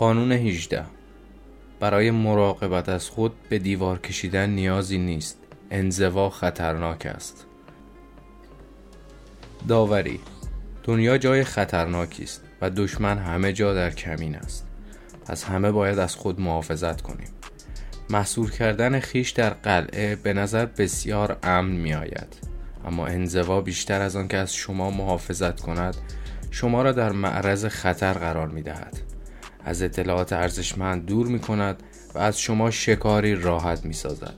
قانون 18 برای مراقبت از خود به دیوار کشیدن نیازی نیست. انزوا خطرناک است. داوری. دنیا جای خطرناکی است و دشمن همه جا در کمین است. پس همه باید از خود محافظت کنیم. محصور کردن خیش در قلعه به نظر بسیار امن می آید اما انزوا بیشتر از آن که از شما محافظت کند شما را در معرض خطر قرار می دهد از اطلاعات ارزشمند دور می کند و از شما شکاری راحت می سازد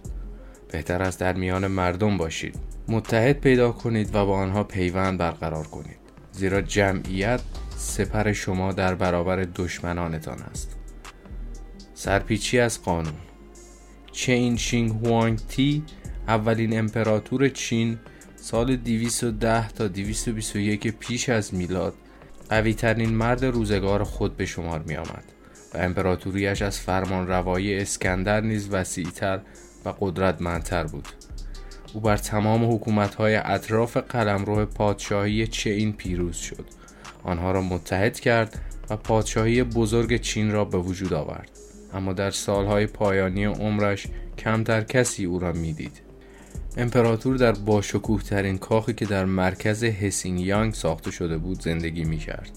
بهتر است در میان مردم باشید. متحد پیدا کنید و با آنها پیوند برقرار کنید. زیرا جمعیت سپر شما در برابر دشمنانتان است. سرپیچی از قانون. چین شینگ هوانگ تی اولین امپراتور چین سال 210 تا 221 پیش از میلاد قوی ترین مرد روزگار خود به شمار می آمد و امپراتوریش از فرمان روایی اسکندر نیز وسیعتر و قدرتمندتر بود. او بر تمام حکومت‌های اطراف قلمرو پادشاهی چین پیروز شد. آنها را متحد کرد و پادشاهی بزرگ چین را به وجود آورد. اما در سالهای پایانی عمرش کمتر کسی او را می‌دید. امپراتور در باشکوه ترین کاخی که در مرکز یانگ ساخته شده بود زندگی می کرد.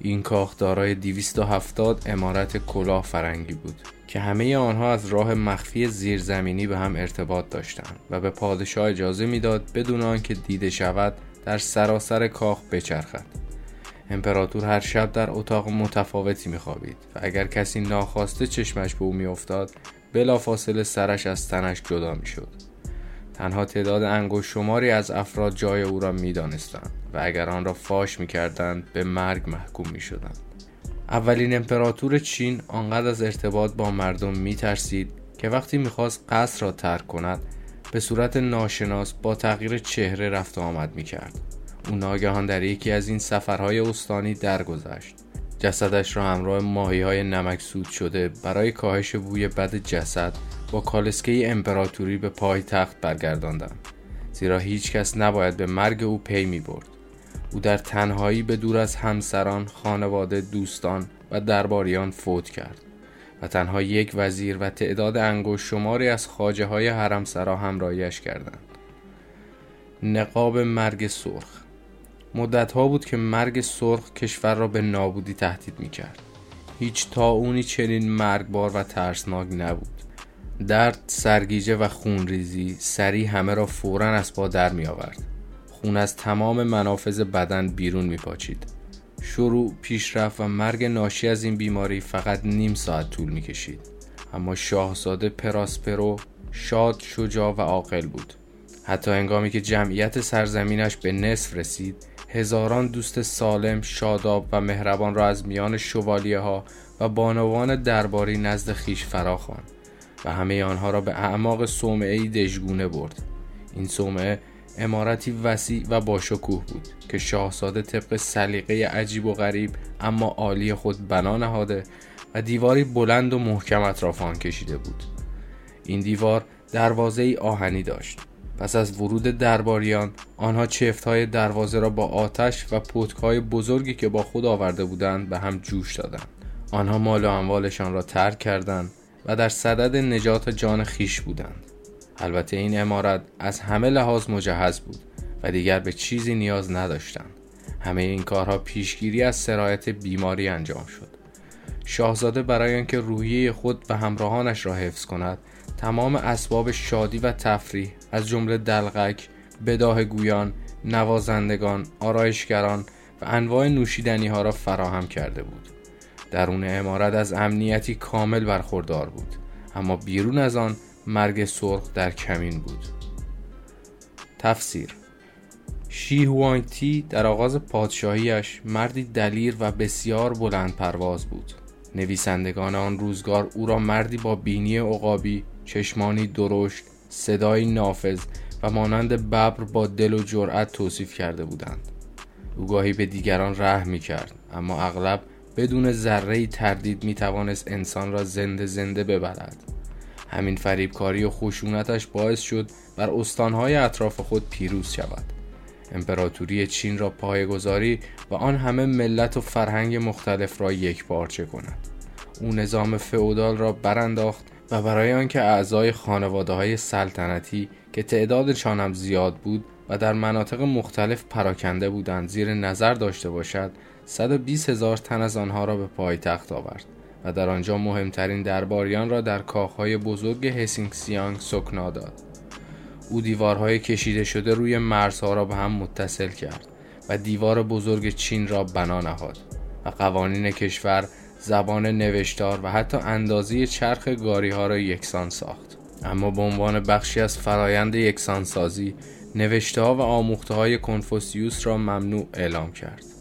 این کاخ دارای 270 امارت کلاه فرنگی بود که همه آنها از راه مخفی زیرزمینی به هم ارتباط داشتند و به پادشاه اجازه می‌داد بدون آنکه دیده شود در سراسر کاخ بچرخد امپراتور هر شب در اتاق متفاوتی میخوابید و اگر کسی ناخواسته چشمش به او میافتاد بلافاصله سرش از تنش جدا می‌شد تنها تعداد انگشت شماری از افراد جای او را می‌دانستند و اگر آن را فاش می‌کردند به مرگ محکوم می‌شدند. اولین امپراتور چین آنقدر از ارتباط با مردم میترسید که وقتی می‌خواست قصر را ترک کند به صورت ناشناس با تغییر چهره رفت و آمد می‌کرد. او ناگهان در یکی از این سفرهای استانی درگذشت. جسدش را همراه ماهی های نمکسود شده برای کاهش بوی بد جسد با کالسکه امپراتوری به پای تخت برگرداندند زیرا هیچ کس نباید به مرگ او پی می برد او در تنهایی به دور از همسران، خانواده، دوستان و درباریان فوت کرد و تنها یک وزیر و تعداد انگشت شماری از خاجه های حرمسرا همراهیش کردند. نقاب مرگ سرخ مدت ها بود که مرگ سرخ کشور را به نابودی تهدید می کرد. هیچ اونی چنین مرگبار و ترسناک نبود. درد، سرگیجه و خونریزی سری همه را فورا از پا در می آورد. خون از تمام منافذ بدن بیرون می پاچید. شروع، پیشرفت و مرگ ناشی از این بیماری فقط نیم ساعت طول می کشید. اما شاهزاده پراسپرو شاد، شجاع و عاقل بود. حتی انگامی که جمعیت سرزمینش به نصف رسید هزاران دوست سالم، شاداب و مهربان را از میان شوالیه ها و بانوان درباری نزد خیش فراخوان و همه آنها را به اعماق صومعه دژگونه برد. این صومعه امارتی وسیع و باشکوه بود که شاهزاده طبق سلیقه عجیب و غریب اما عالی خود بنا نهاده و دیواری بلند و محکم اطراف آن کشیده بود. این دیوار دروازه آهنی داشت. پس از ورود درباریان آنها چفت های دروازه را با آتش و پتکای بزرگی که با خود آورده بودند به هم جوش دادند. آنها مال و اموالشان را ترک کردند و در صدد نجات جان خیش بودند. البته این امارت از همه لحاظ مجهز بود و دیگر به چیزی نیاز نداشتند. همه این کارها پیشگیری از سرایت بیماری انجام شد. شاهزاده برای آنکه روحیه خود و همراهانش را حفظ کند تمام اسباب شادی و تفریح از جمله دلغک، بداه گویان، نوازندگان، آرایشگران و انواع نوشیدنی ها را فراهم کرده بود. درون امارت از امنیتی کامل برخوردار بود. اما بیرون از آن مرگ سرخ در کمین بود. تفسیر شی تی در آغاز پادشاهیش مردی دلیر و بسیار بلند پرواز بود. نویسندگان آن روزگار او را مردی با بینی عقابی چشمانی درشت صدایی نافذ و مانند ببر با دل و جرأت توصیف کرده بودند. او گاهی به دیگران رحم می کرد اما اغلب بدون ذره تردید می توانست انسان را زنده زنده ببرد. همین فریبکاری و خشونتش باعث شد بر استانهای اطراف خود پیروز شود. امپراتوری چین را پایگذاری و آن همه ملت و فرهنگ مختلف را یک پارچه کند او نظام فئودال را برانداخت و برای آنکه اعضای خانواده های سلطنتی که تعدادشان هم زیاد بود و در مناطق مختلف پراکنده بودند زیر نظر داشته باشد 120 هزار تن از آنها را به پایتخت آورد و در آنجا مهمترین درباریان را در کاخهای بزرگ هسینگسیانگ سکنا داد. او دیوارهای کشیده شده روی مرزها را به هم متصل کرد و دیوار بزرگ چین را بنا نهاد و قوانین کشور زبان نوشتار و حتی اندازی چرخ گاری ها را یکسان ساخت. اما به عنوان بخشی از فرایند یکسانسازی نوشته ها و آموخته های کنفوسیوس را ممنوع اعلام کرد.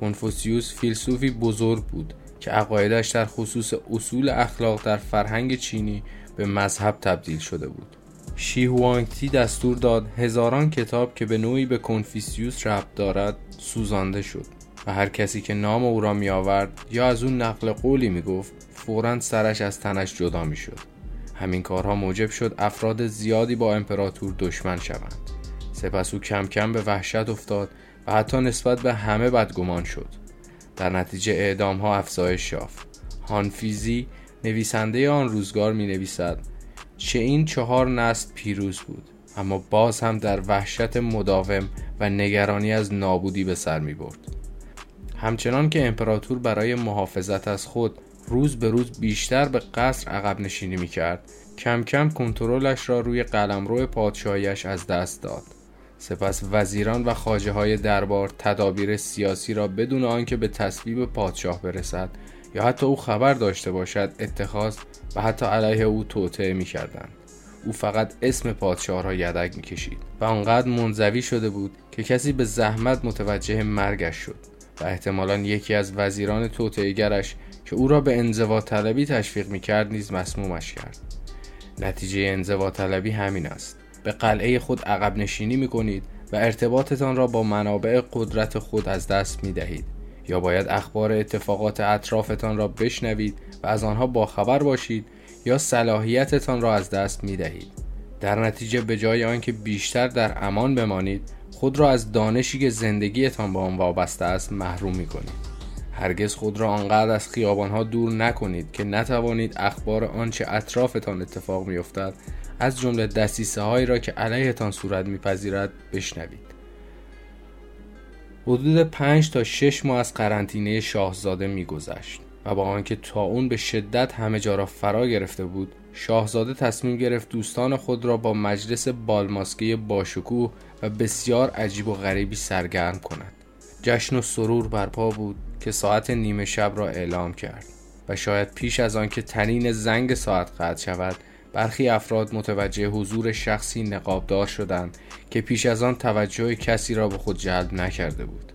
کنفوسیوس فیلسوفی بزرگ بود که عقایدش در خصوص اصول اخلاق در فرهنگ چینی به مذهب تبدیل شده بود. شی دستور داد هزاران کتاب که به نوعی به کنفوسیوس ربط دارد سوزانده شد و هر کسی که نام او را می آورد یا از اون نقل قولی می گفت فورا سرش از تنش جدا می شد همین کارها موجب شد افراد زیادی با امپراتور دشمن شوند. سپس او کم کم به وحشت افتاد حتی نسبت به همه بدگمان شد. در نتیجه اعدام ها افزایش یافت. هانفیزی نویسنده آن روزگار می نویسد چه این چهار نسل پیروز بود اما باز هم در وحشت مداوم و نگرانی از نابودی به سر می برد. همچنان که امپراتور برای محافظت از خود روز به روز بیشتر به قصر عقب نشینی می کرد کم کم کنترلش را روی قلمرو پادشاهیش از دست داد. سپس وزیران و خاجه های دربار تدابیر سیاسی را بدون آنکه به تصویب پادشاه برسد یا حتی او خبر داشته باشد اتخاذ و حتی علیه او توطعه می کردن. او فقط اسم پادشاه را یدک می کشید و آنقدر منزوی شده بود که کسی به زحمت متوجه مرگش شد و احتمالا یکی از وزیران توطئه‌گرش که او را به انزوا طلبی تشویق می کرد نیز مسمومش کرد نتیجه انزوا طلبی همین است به قلعه خود عقب نشینی می کنید و ارتباطتان را با منابع قدرت خود از دست می دهید یا باید اخبار اتفاقات اطرافتان را بشنوید و از آنها باخبر باشید یا صلاحیتتان را از دست می دهید در نتیجه به جای آنکه بیشتر در امان بمانید خود را از دانشی که زندگیتان با آن وابسته است محروم می کنید هرگز خود را آنقدر از خیابانها دور نکنید که نتوانید اخبار آنچه اطرافتان اتفاق میافتد از جمله دستیسه هایی را که علیهتان صورت میپذیرد بشنوید. حدود پنج تا شش ماه از قرنطینه شاهزاده میگذشت و با آنکه تا اون به شدت همه جا را فرا گرفته بود شاهزاده تصمیم گرفت دوستان خود را با مجلس بالماسکه باشکوه و بسیار عجیب و غریبی سرگرم کند. جشن و سرور برپا بود که ساعت نیمه شب را اعلام کرد و شاید پیش از آنکه تنین زنگ ساعت قطع شود برخی افراد متوجه حضور شخصی نقابدار شدند که پیش از آن توجه کسی را به خود جلب نکرده بود.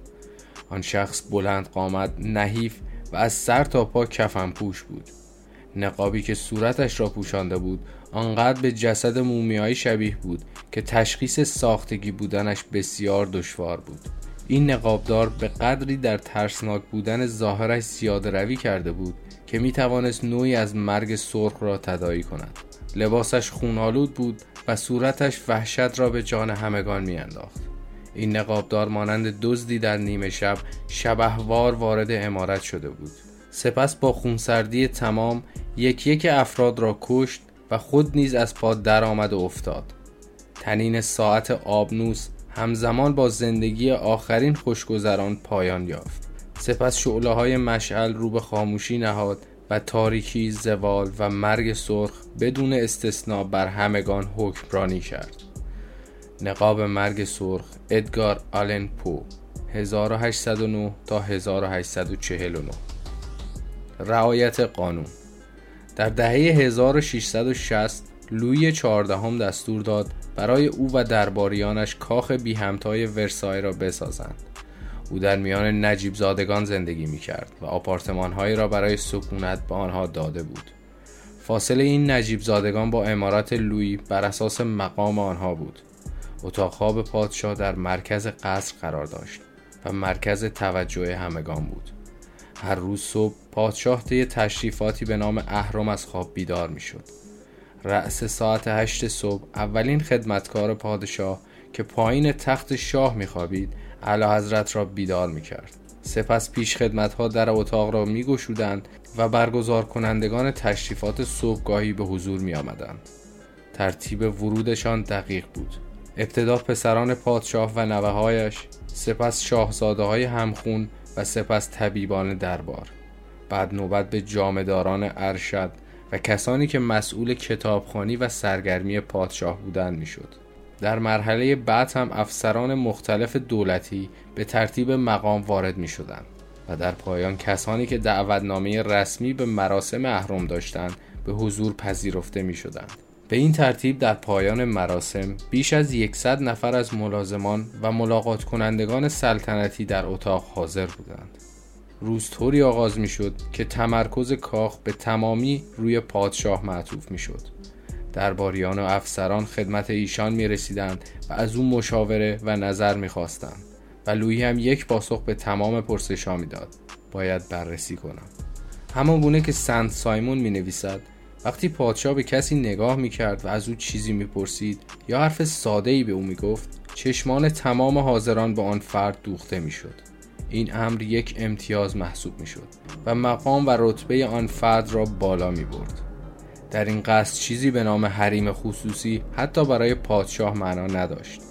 آن شخص بلند قامت نحیف و از سر تا پا کفن پوش بود. نقابی که صورتش را پوشانده بود آنقدر به جسد مومیایی شبیه بود که تشخیص ساختگی بودنش بسیار دشوار بود. این نقابدار به قدری در ترسناک بودن ظاهرش زیاده روی کرده بود که می توانست نوعی از مرگ سرخ را تدایی کند. لباسش خونالود بود و صورتش وحشت را به جان همگان میانداخت. این نقابدار مانند دزدی در نیمه شب شبهوار وارد امارت شده بود. سپس با خونسردی تمام یک یک افراد را کشت و خود نیز از پا درآمد و افتاد. تنین ساعت آبنوس همزمان با زندگی آخرین خوشگذران پایان یافت. سپس شعله های مشعل رو به خاموشی نهاد تاریکی زوال و مرگ سرخ بدون استثنا بر همگان حکمرانی کرد. نقاب مرگ سرخ ادگار آلن پو 1809 تا 1849 رعایت قانون. در دهه 1660 لوی چهاردهم دستور داد برای او و درباریانش کاخ بی همتای ورسای را بسازند. او در میان نجیب زادگان زندگی می کرد و آپارتمان هایی را برای سکونت به آنها داده بود. فاصله این نجیب زادگان با امارت لوی بر اساس مقام آنها بود. اتاق خواب پادشاه در مرکز قصر قرار داشت و مرکز توجه همگان بود. هر روز صبح پادشاه طی تشریفاتی به نام اهرم از خواب بیدار می شد رأس ساعت هشت صبح اولین خدمتکار پادشاه که پایین تخت شاه میخوابید اعلی حضرت را بیدار می‌کرد سپس پیش خدمت ها در اتاق را می گشودند و برگزار کنندگان تشریفات صبحگاهی به حضور می آمدند. ترتیب ورودشان دقیق بود ابتدا پسران پادشاه و نوههایش سپس شاهزاده های همخون و سپس طبیبان دربار بعد نوبت به جامداران ارشد و کسانی که مسئول کتابخانی و سرگرمی پادشاه بودند می‌شد. در مرحله بعد هم افسران مختلف دولتی به ترتیب مقام وارد می شدند و در پایان کسانی که دعوتنامه رسمی به مراسم اهرم داشتند به حضور پذیرفته می شدند. به این ترتیب در پایان مراسم بیش از یکصد نفر از ملازمان و ملاقات کنندگان سلطنتی در اتاق حاضر بودند. روز طوری آغاز می شد که تمرکز کاخ به تمامی روی پادشاه معطوف می شد. درباریان و افسران خدمت ایشان می رسیدند و از او مشاوره و نظر می خواستند و لویی هم یک پاسخ به تمام پرسشا می داد. باید بررسی کنم. همان گونه که سنت سایمون می نویسد وقتی پادشاه به کسی نگاه می کرد و از او چیزی می پرسید یا حرف ساده ای به او می گفت چشمان تمام حاضران به آن فرد دوخته می شد. این امر یک امتیاز محسوب می شد و مقام و رتبه آن فرد را بالا می برد. در این قصد چیزی به نام حریم خصوصی حتی برای پادشاه معنا نداشت.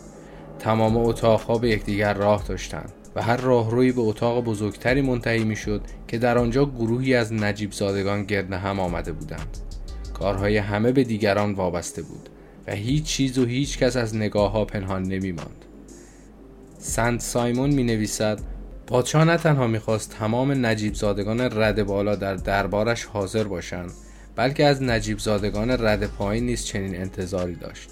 تمام اتاقها به یکدیگر راه داشتند و هر راهروی به اتاق بزرگتری منتهی می شد که در آنجا گروهی از نجیب زادگان گرد هم آمده بودند. کارهای همه به دیگران وابسته بود و هیچ چیز و هیچ کس از نگاه ها پنهان نمی ماند. سنت سایمون می نویسد پادشاه نه تنها می‌خواست تمام نجیب زادگان رد بالا در دربارش حاضر باشند بلکه از نجیب زادگان رد پایین نیز چنین انتظاری داشت.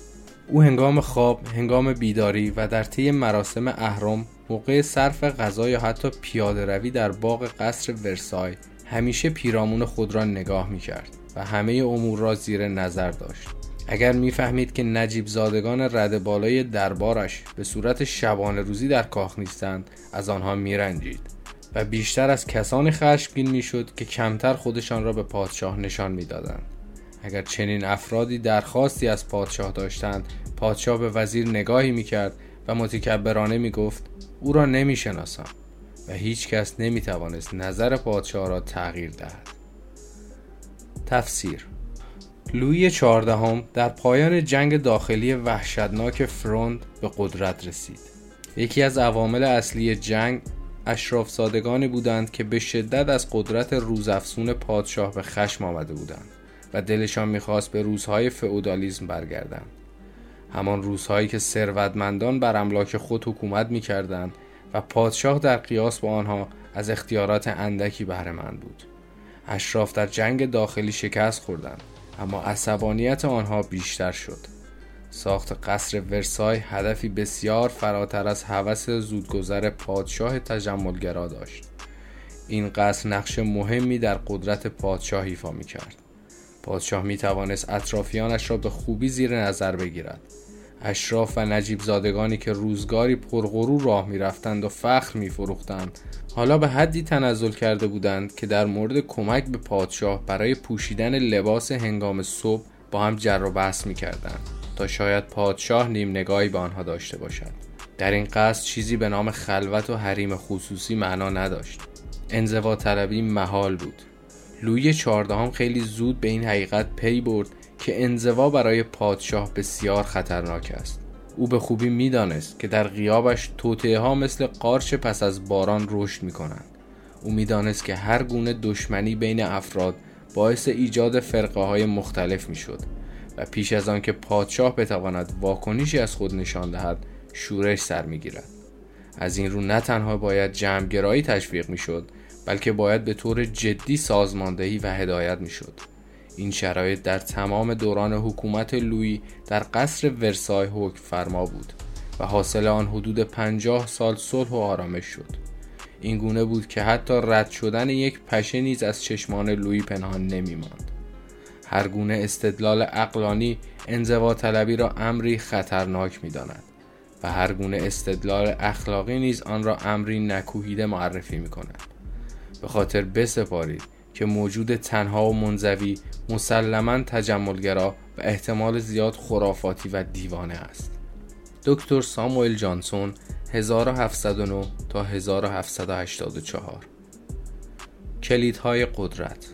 او هنگام خواب، هنگام بیداری و در طی مراسم اهرم موقع صرف غذا یا حتی پیاده روی در باغ قصر ورسای همیشه پیرامون خود را نگاه می کرد و همه امور را زیر نظر داشت. اگر می‌فهمید که نجیب زادگان رد بالای دربارش به صورت شبانه روزی در کاخ نیستند از آنها میرنجید. و بیشتر از کسانی خشمگین می‌شد که کمتر خودشان را به پادشاه نشان می‌دادند. اگر چنین افرادی درخواستی از پادشاه داشتند پادشاه به وزیر نگاهی می‌کرد و متکبرانه می‌گفت او را نمی‌شناسم و هیچ کس نمی‌توانست نظر پادشاه را تغییر دهد. تفسیر لویی چهاردهم در پایان جنگ داخلی وحشتناک فروند به قدرت رسید. یکی از عوامل اصلی جنگ اشراف زادگانی بودند که به شدت از قدرت روزافزون پادشاه به خشم آمده بودند و دلشان می‌خواست به روزهای فئودالیسم برگردند. همان روزهایی که ثروتمندان بر املاک خود حکومت می‌کردند و پادشاه در قیاس با آنها از اختیارات اندکی بهرهمند بود. اشراف در جنگ داخلی شکست خوردند اما عصبانیت آنها بیشتر شد. ساخت قصر ورسای هدفی بسیار فراتر از هوس زودگذر پادشاه تجملگرا داشت. این قصر نقش مهمی در قدرت پادشاه ایفا می کرد پادشاه می توانست اطرافیانش را به خوبی زیر نظر بگیرد. اشراف و نجیب زادگانی که روزگاری پرغرور راه می رفتند و فخر می فروختند حالا به حدی تنزل کرده بودند که در مورد کمک به پادشاه برای پوشیدن لباس هنگام صبح با هم جر و بحث می کردند تا شاید پادشاه نیم نگاهی به آنها داشته باشد. در این قصد چیزی به نام خلوت و حریم خصوصی معنا نداشت. انزوا طلبی محال بود. لوی چهاردهم خیلی زود به این حقیقت پی برد که انزوا برای پادشاه بسیار خطرناک است. او به خوبی می‌دانست که در غیابش توطعه ها مثل قارچ پس از باران رشد می کنند. او می‌دانست که هر گونه دشمنی بین افراد باعث ایجاد فرقه های مختلف می شد پیش از آن که پادشاه بتواند واکنشی از خود نشان دهد شورش سر می گیرد. از این رو نه تنها باید جمعگرایی تشویق می شد بلکه باید به طور جدی سازماندهی و هدایت می شد. این شرایط در تمام دوران حکومت لویی در قصر ورسای حکم فرما بود و حاصل آن حدود پنجاه سال صلح و آرامش شد این گونه بود که حتی رد شدن یک پشه نیز از چشمان لویی پنهان نمی ماند. هر گونه استدلال اقلانی انزوا طلبی را امری خطرناک می داند و هر گونه استدلال اخلاقی نیز آن را امری نکوهیده معرفی می کند به خاطر بسپارید که موجود تنها و منزوی مسلما تجملگرا و احتمال زیاد خرافاتی و دیوانه است. دکتر ساموئل جانسون 1709 تا 1784 کلیدهای قدرت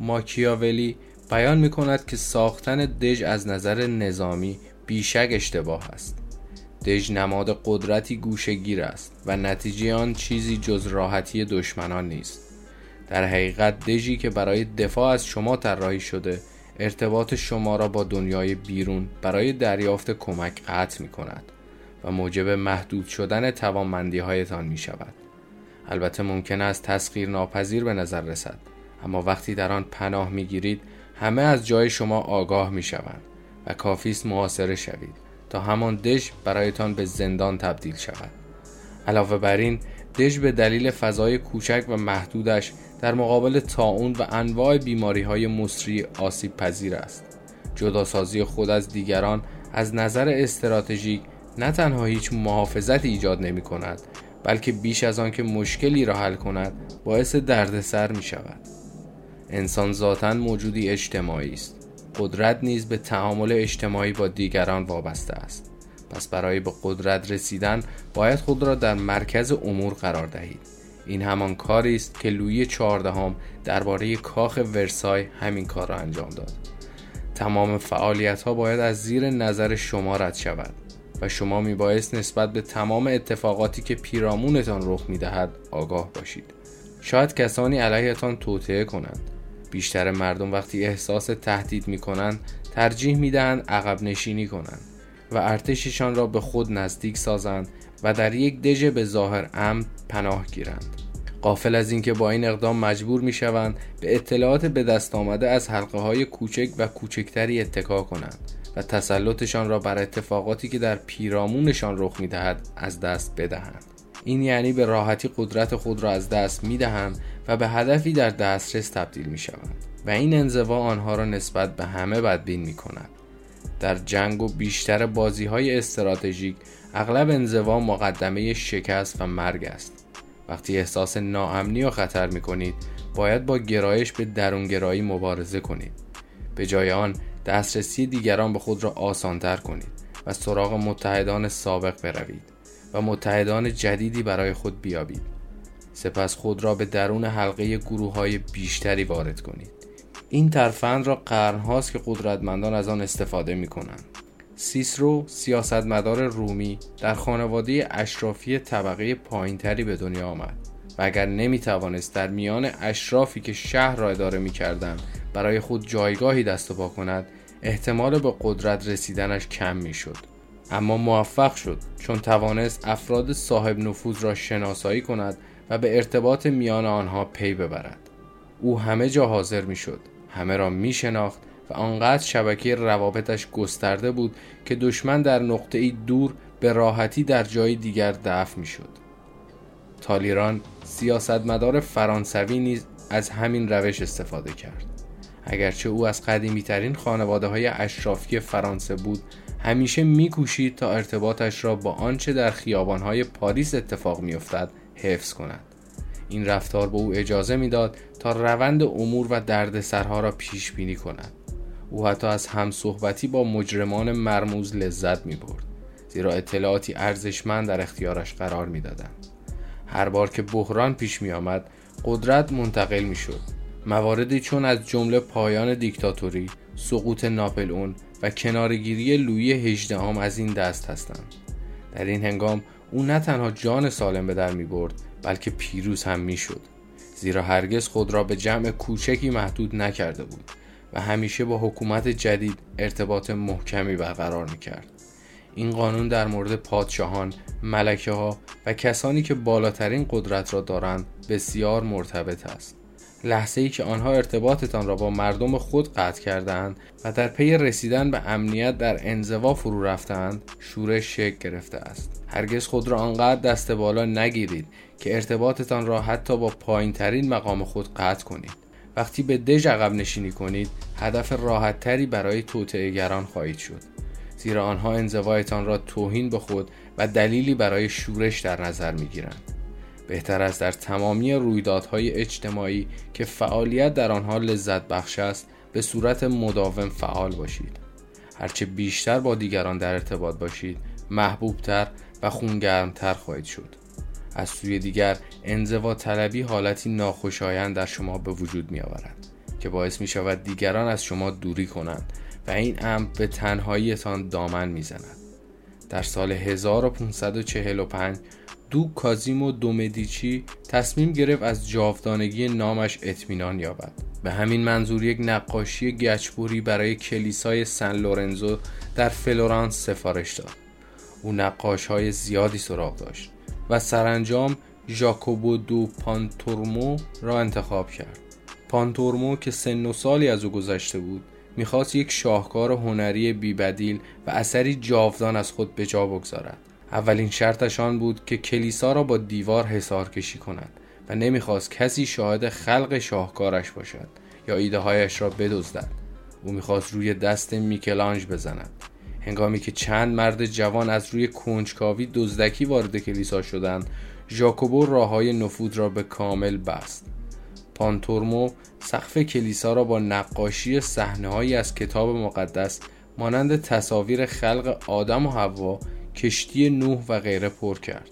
ماکیاولی بیان می کند که ساختن دژ از نظر نظامی بیشک اشتباه است دژ نماد قدرتی گوشگیر است و نتیجه آن چیزی جز راحتی دشمنان نیست در حقیقت دژی که برای دفاع از شما طراحی شده ارتباط شما را با دنیای بیرون برای دریافت کمک قطع می کند و موجب محدود شدن توانمندی هایتان می شود. البته ممکن است تسخیر ناپذیر به نظر رسد اما وقتی در آن پناه می گیرید همه از جای شما آگاه می شوند و کافی است محاصره شوید تا همان دژ برایتان به زندان تبدیل شود. علاوه بر این دژ به دلیل فضای کوچک و محدودش در مقابل تاون و انواع بیماری های مصری آسیب پذیر است. جداسازی خود از دیگران از نظر استراتژیک نه تنها هیچ محافظت ایجاد نمی کند بلکه بیش از آن که مشکلی را حل کند باعث دردسر می شود انسان ذاتا موجودی اجتماعی است. قدرت نیز به تعامل اجتماعی با دیگران وابسته است. پس برای به قدرت رسیدن باید خود را در مرکز امور قرار دهید. این همان کاری است که لویی چهاردهم درباره کاخ ورسای همین کار را انجام داد. تمام فعالیت ها باید از زیر نظر شما رد شود و شما میبایست نسبت به تمام اتفاقاتی که پیرامونتان رخ می‌دهد آگاه باشید. شاید کسانی علیهتان توطعه کنند. بیشتر مردم وقتی احساس تهدید می کنند ترجیح می دهند عقب نشینی کنند و ارتششان را به خود نزدیک سازند و در یک دژ به ظاهر امن پناه گیرند. قافل از اینکه با این اقدام مجبور می شوند به اطلاعات به دست آمده از حلقه های کوچک و کوچکتری اتکا کنند و تسلطشان را بر اتفاقاتی که در پیرامونشان رخ می دهد از دست بدهند. این یعنی به راحتی قدرت خود را از دست می دهند و به هدفی در دسترس تبدیل می شوند و این انزوا آنها را نسبت به همه بدبین می کند در جنگ و بیشتر بازی های استراتژیک اغلب انزوا مقدمه شکست و مرگ است. وقتی احساس ناامنی و خطر می کنید باید با گرایش به درونگرایی مبارزه کنید. به جای آن دسترسی دیگران به خود را آسانتر کنید و سراغ متحدان سابق بروید. و متحدان جدیدی برای خود بیابید. سپس خود را به درون حلقه گروه های بیشتری وارد کنید. این ترفند را قرنهاست که قدرتمندان از آن استفاده می کنند سیسرو سیاستمدار رومی در خانواده اشرافی طبقه پایینتری به دنیا آمد و اگر نمی توانست در میان اشرافی که شهر را اداره می کردن برای خود جایگاهی دست و پا کند احتمال به قدرت رسیدنش کم می شد اما موفق شد چون توانست افراد صاحب نفوذ را شناسایی کند و به ارتباط میان آنها پی ببرد. او همه جا حاضر می شد همه را می شناخت و آنقدر شبکه روابطش گسترده بود که دشمن در نقطه ای دور به راحتی در جای دیگر دفع می شد تالیران سیاستمدار فرانسوی نیز از همین روش استفاده کرد. اگرچه او از قدیمی ترین خانواده های اشرافی فرانسه بود همیشه میکوشید تا ارتباطش را با آنچه در خیابانهای پاریس اتفاق میافتد حفظ کند. این رفتار به او اجازه می‌داد تا روند امور و دردسرها را پیش بینی کند. او حتی از همصحبتی با مجرمان مرموز لذت می برد زیرا اطلاعاتی ارزشمند در اختیارش قرار می‌دادند. هر بار که بحران پیش می آمد قدرت منتقل می شد مواردی چون از جمله پایان دیکتاتوری سقوط ناپلئون و کنارگیری لویی هجدهم از این دست هستند در این هنگام او نه تنها جان سالم به در می برد بلکه پیروز هم می شد زیرا هرگز خود را به جمع کوچکی محدود نکرده بود و همیشه با حکومت جدید ارتباط محکمی برقرار می کرد. این قانون در مورد پادشاهان، ملکه ها و کسانی که بالاترین قدرت را دارند بسیار مرتبط است. لحظه ای که آنها ارتباطتان را با مردم خود قطع کردند و در پی رسیدن به امنیت در انزوا فرو رفتند شورش شکل گرفته است. هرگز خود را آنقدر دست بالا نگیرید که ارتباطتان را حتی با پایین ترین مقام خود قطع کنید. وقتی به دژ عقب نشینی کنید هدف راحت تری برای گران خواهید شد. زیرا آنها انزوایتان را توهین به خود و دلیلی برای شورش در نظر می گیرند. بهتر است در تمامی رویدادهای اجتماعی که فعالیت در آنها لذت بخش است به صورت مداوم فعال باشید هرچه بیشتر با دیگران در ارتباط باشید محبوبتر و خونگرمتر خواهید شد از سوی دیگر انزوا طلبی حالتی ناخوشایند در شما به وجود می آورد که باعث می شود دیگران از شما دوری کنند و این امر به تنهاییتان دامن می زند. در سال 1545 دو کازیمو دومدیچی تصمیم گرفت از جاودانگی نامش اطمینان یابد. به همین منظور یک نقاشی گچبوری برای کلیسای سن لورنزو در فلورانس سفارش داد. او نقاش های زیادی سراغ داشت و سرانجام ژاکوبو دو پانتورمو را انتخاب کرد. پانتورمو که سن و سالی از او گذشته بود می‌خواست یک شاهکار هنری بیبدیل و اثری جاودان از خود به جا بگذارد. اولین شرطش آن بود که کلیسا را با دیوار حسار کشی کند و نمی‌خواست کسی شاهد خلق شاهکارش باشد یا ایده هایش را بدزدد. او می‌خواست روی دست میکلانج بزند. هنگامی که چند مرد جوان از روی کنجکاوی دزدکی وارد کلیسا شدند ژاکوبو راههای نفوذ را به کامل بست. پانتورمو سقف کلیسا را با نقاشی صحنههایی از کتاب مقدس مانند تصاویر خلق آدم و حوا کشتی نوح و غیره پر کرد.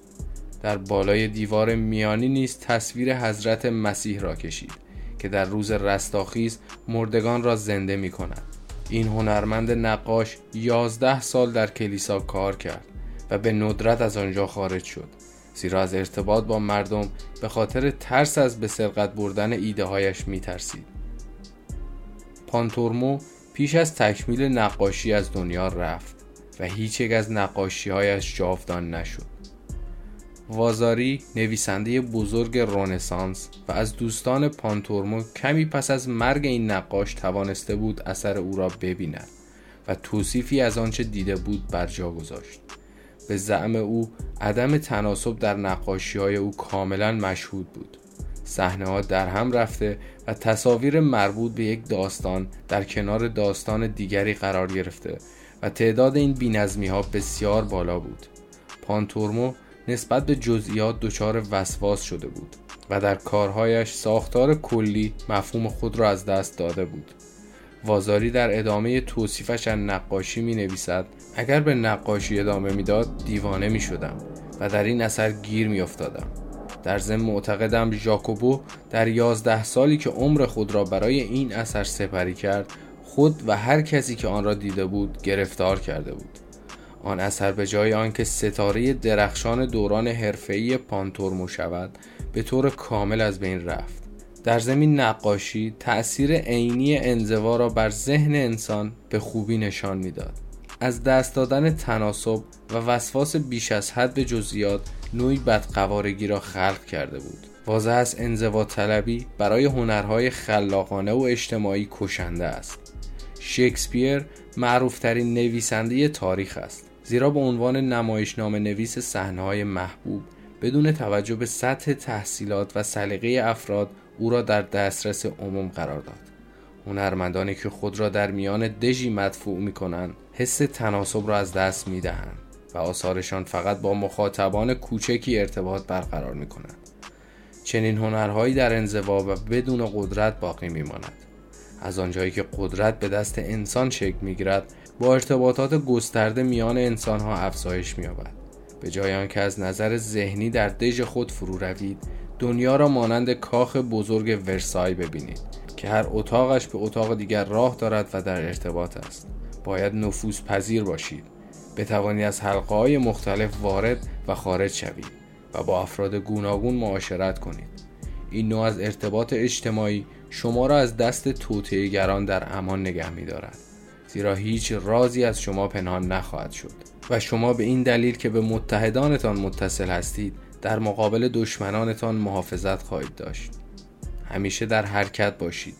در بالای دیوار میانی نیز تصویر حضرت مسیح را کشید که در روز رستاخیز مردگان را زنده می کند این هنرمند نقاش یازده سال در کلیسا کار کرد و به ندرت از آنجا خارج شد زیرا از ارتباط با مردم به خاطر ترس از به سرقت بردن ایده هایش می ترسید. پانتورمو پیش از تکمیل نقاشی از دنیا رفت. و هیچ یک از نقاشی هایش جاودان نشد. وازاری نویسنده بزرگ رونسانس و از دوستان پانتورمو کمی پس از مرگ این نقاش توانسته بود اثر او را ببیند و توصیفی از آنچه دیده بود بر جا گذاشت. به زعم او عدم تناسب در نقاشی های او کاملا مشهود بود صحنه ها در هم رفته و تصاویر مربوط به یک داستان در کنار داستان دیگری قرار گرفته و تعداد این بینظمی ها بسیار بالا بود پانتورمو نسبت به جزئیات دچار وسواس شده بود و در کارهایش ساختار کلی مفهوم خود را از دست داده بود وازاری در ادامه توصیفش از نقاشی می نویسد اگر به نقاشی ادامه می‌داد دیوانه می شدم و در این اثر گیر می افتادم. در ضمن معتقدم ژاکوبو در یازده سالی که عمر خود را برای این اثر سپری کرد خود و هر کسی که آن را دیده بود گرفتار کرده بود. آن اثر به جای آنکه ستاره درخشان دوران حرفه‌ای پانتورمو شود به طور کامل از بین رفت. در زمین نقاشی تأثیر عینی انزوا را بر ذهن انسان به خوبی نشان می‌داد. از دست دادن تناسب و وسواس بیش از حد به جزئیات نوعی بدقوارگی را خلق کرده بود. واضح است انزوا طلبی برای هنرهای خلاقانه و اجتماعی کشنده است. شکسپیر معروفترین نویسنده تاریخ است. زیرا به عنوان نمایشنامه نویس صحنه‌های محبوب بدون توجه به سطح تحصیلات و سلیقه افراد او را در دسترس عموم قرار داد. هنرمندانی که خود را در میان دژی مدفوع می کنند حس تناسب را از دست می دهند و آثارشان فقط با مخاطبان کوچکی ارتباط برقرار می کنند چنین هنرهایی در انزوا و بدون قدرت باقی می ماند از آنجایی که قدرت به دست انسان شکل می گیرد با ارتباطات گسترده میان انسانها افزایش می یابد به جای آنکه از نظر ذهنی در دژ خود فرو روید دنیا را مانند کاخ بزرگ ورسای ببینید که هر اتاقش به اتاق دیگر راه دارد و در ارتباط است. باید نفوذ پذیر باشید. بتوانید از حلقه های مختلف وارد و خارج شوید و با افراد گوناگون معاشرت کنید. این نوع از ارتباط اجتماعی شما را از دست توطئه‌گران در امان نگه می‌دارد. زیرا هیچ رازی از شما پنهان نخواهد شد. و شما به این دلیل که به متحدانتان متصل هستید در مقابل دشمنانتان محافظت خواهید داشت. همیشه در حرکت باشید.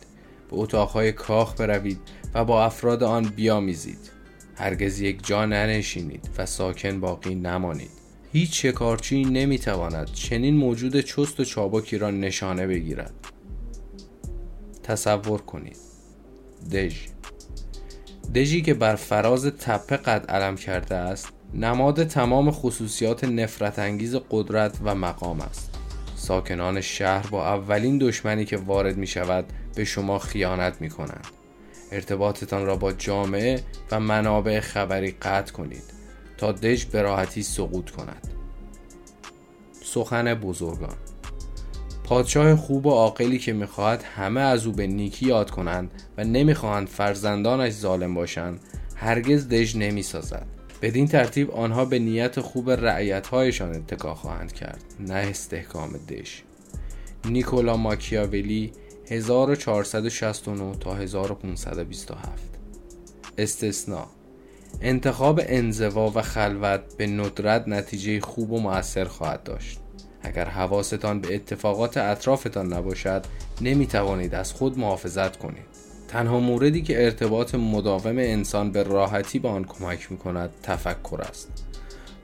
به اتاقهای کاخ بروید و با افراد آن بیامیزید. هرگز یک جا ننشینید و ساکن باقی نمانید. هیچ شکارچی نمی‌تواند چنین موجود چست و چابکی را نشانه بگیرد. تصور کنید. دژ. دژی که بر فراز تپه قد علم کرده است نماد تمام خصوصیات نفرت انگیز قدرت و مقام است. ساکنان شهر با اولین دشمنی که وارد می شود به شما خیانت می کنند ارتباطتان را با جامعه و منابع خبری قطع کنید. تا دژ به راحتی سقوط کند. سخن بزرگان. پادشاه خوب و عاقلی که می‌خواهد همه از او به نیکی یاد کنند و نمی‌خواهند فرزندانش ظالم باشند هرگز دژ نمی‌سازد. بدین ترتیب آنها به نیت خوب رعیتهایشان اتکا خواهند کرد نه استحکام دژ. نیکولا ماکیاولی 1469 تا 1527 استثناء. انتخاب انزوا و خلوت به ندرت نتیجه خوب و مؤثر خواهد داشت. اگر حواستان به اتفاقات اطرافتان نباشد نمی توانید از خود محافظت کنید. تنها موردی که ارتباط مداوم انسان به راحتی به آن کمک می کند تفکر است.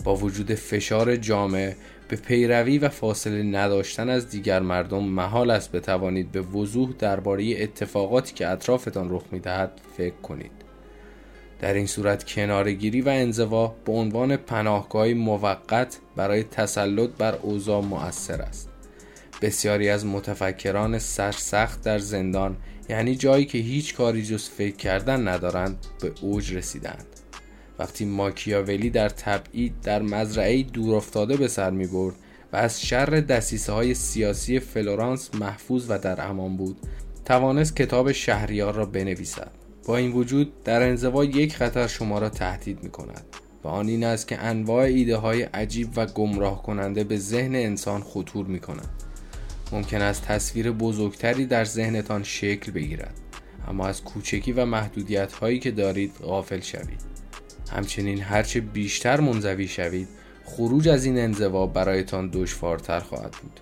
با وجود فشار جامعه به پیروی و فاصله نداشتن از دیگر مردم محال است بتوانید به وضوح درباره اتفاقاتی که اطرافتان رخ می‌دهد فکر کنید. در این صورت کنارگیری و انزوا به عنوان پناهگاهی موقت برای تسلط بر اوضاع مؤثر است. بسیاری از متفکران سرسخت در زندان یعنی جایی که هیچ کاری جز فکر کردن ندارند به اوج رسیدند وقتی ماکیاولی در تبعید در مزرعه دور افتاده به سر می برد و از شر دسیسه های سیاسی فلورانس محفوظ و در امان بود توانست کتاب شهریار را بنویسد. با این وجود در انزوا یک خطر شما را تهدید می کند و آن این است که انواع ایده های عجیب و گمراه کننده به ذهن انسان خطور می کند ممکن است تصویر بزرگتری در ذهنتان شکل بگیرد اما از کوچکی و محدودیت هایی که دارید غافل شوید. همچنین هرچه بیشتر منزوی شوید خروج از این انزوا برایتان دشوارتر خواهد بود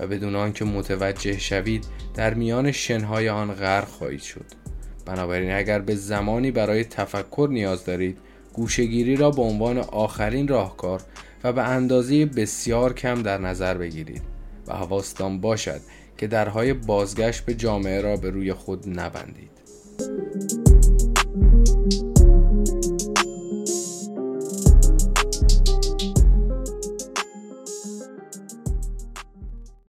و بدون آنکه متوجه شوید در میان شنهای آن غرق خواهید شد. بنابراین اگر به زمانی برای تفکر نیاز دارید گوشگیری را به عنوان آخرین راهکار و به اندازه بسیار کم در نظر بگیرید و حواستان باشد که درهای بازگشت به جامعه را به روی خود نبندید.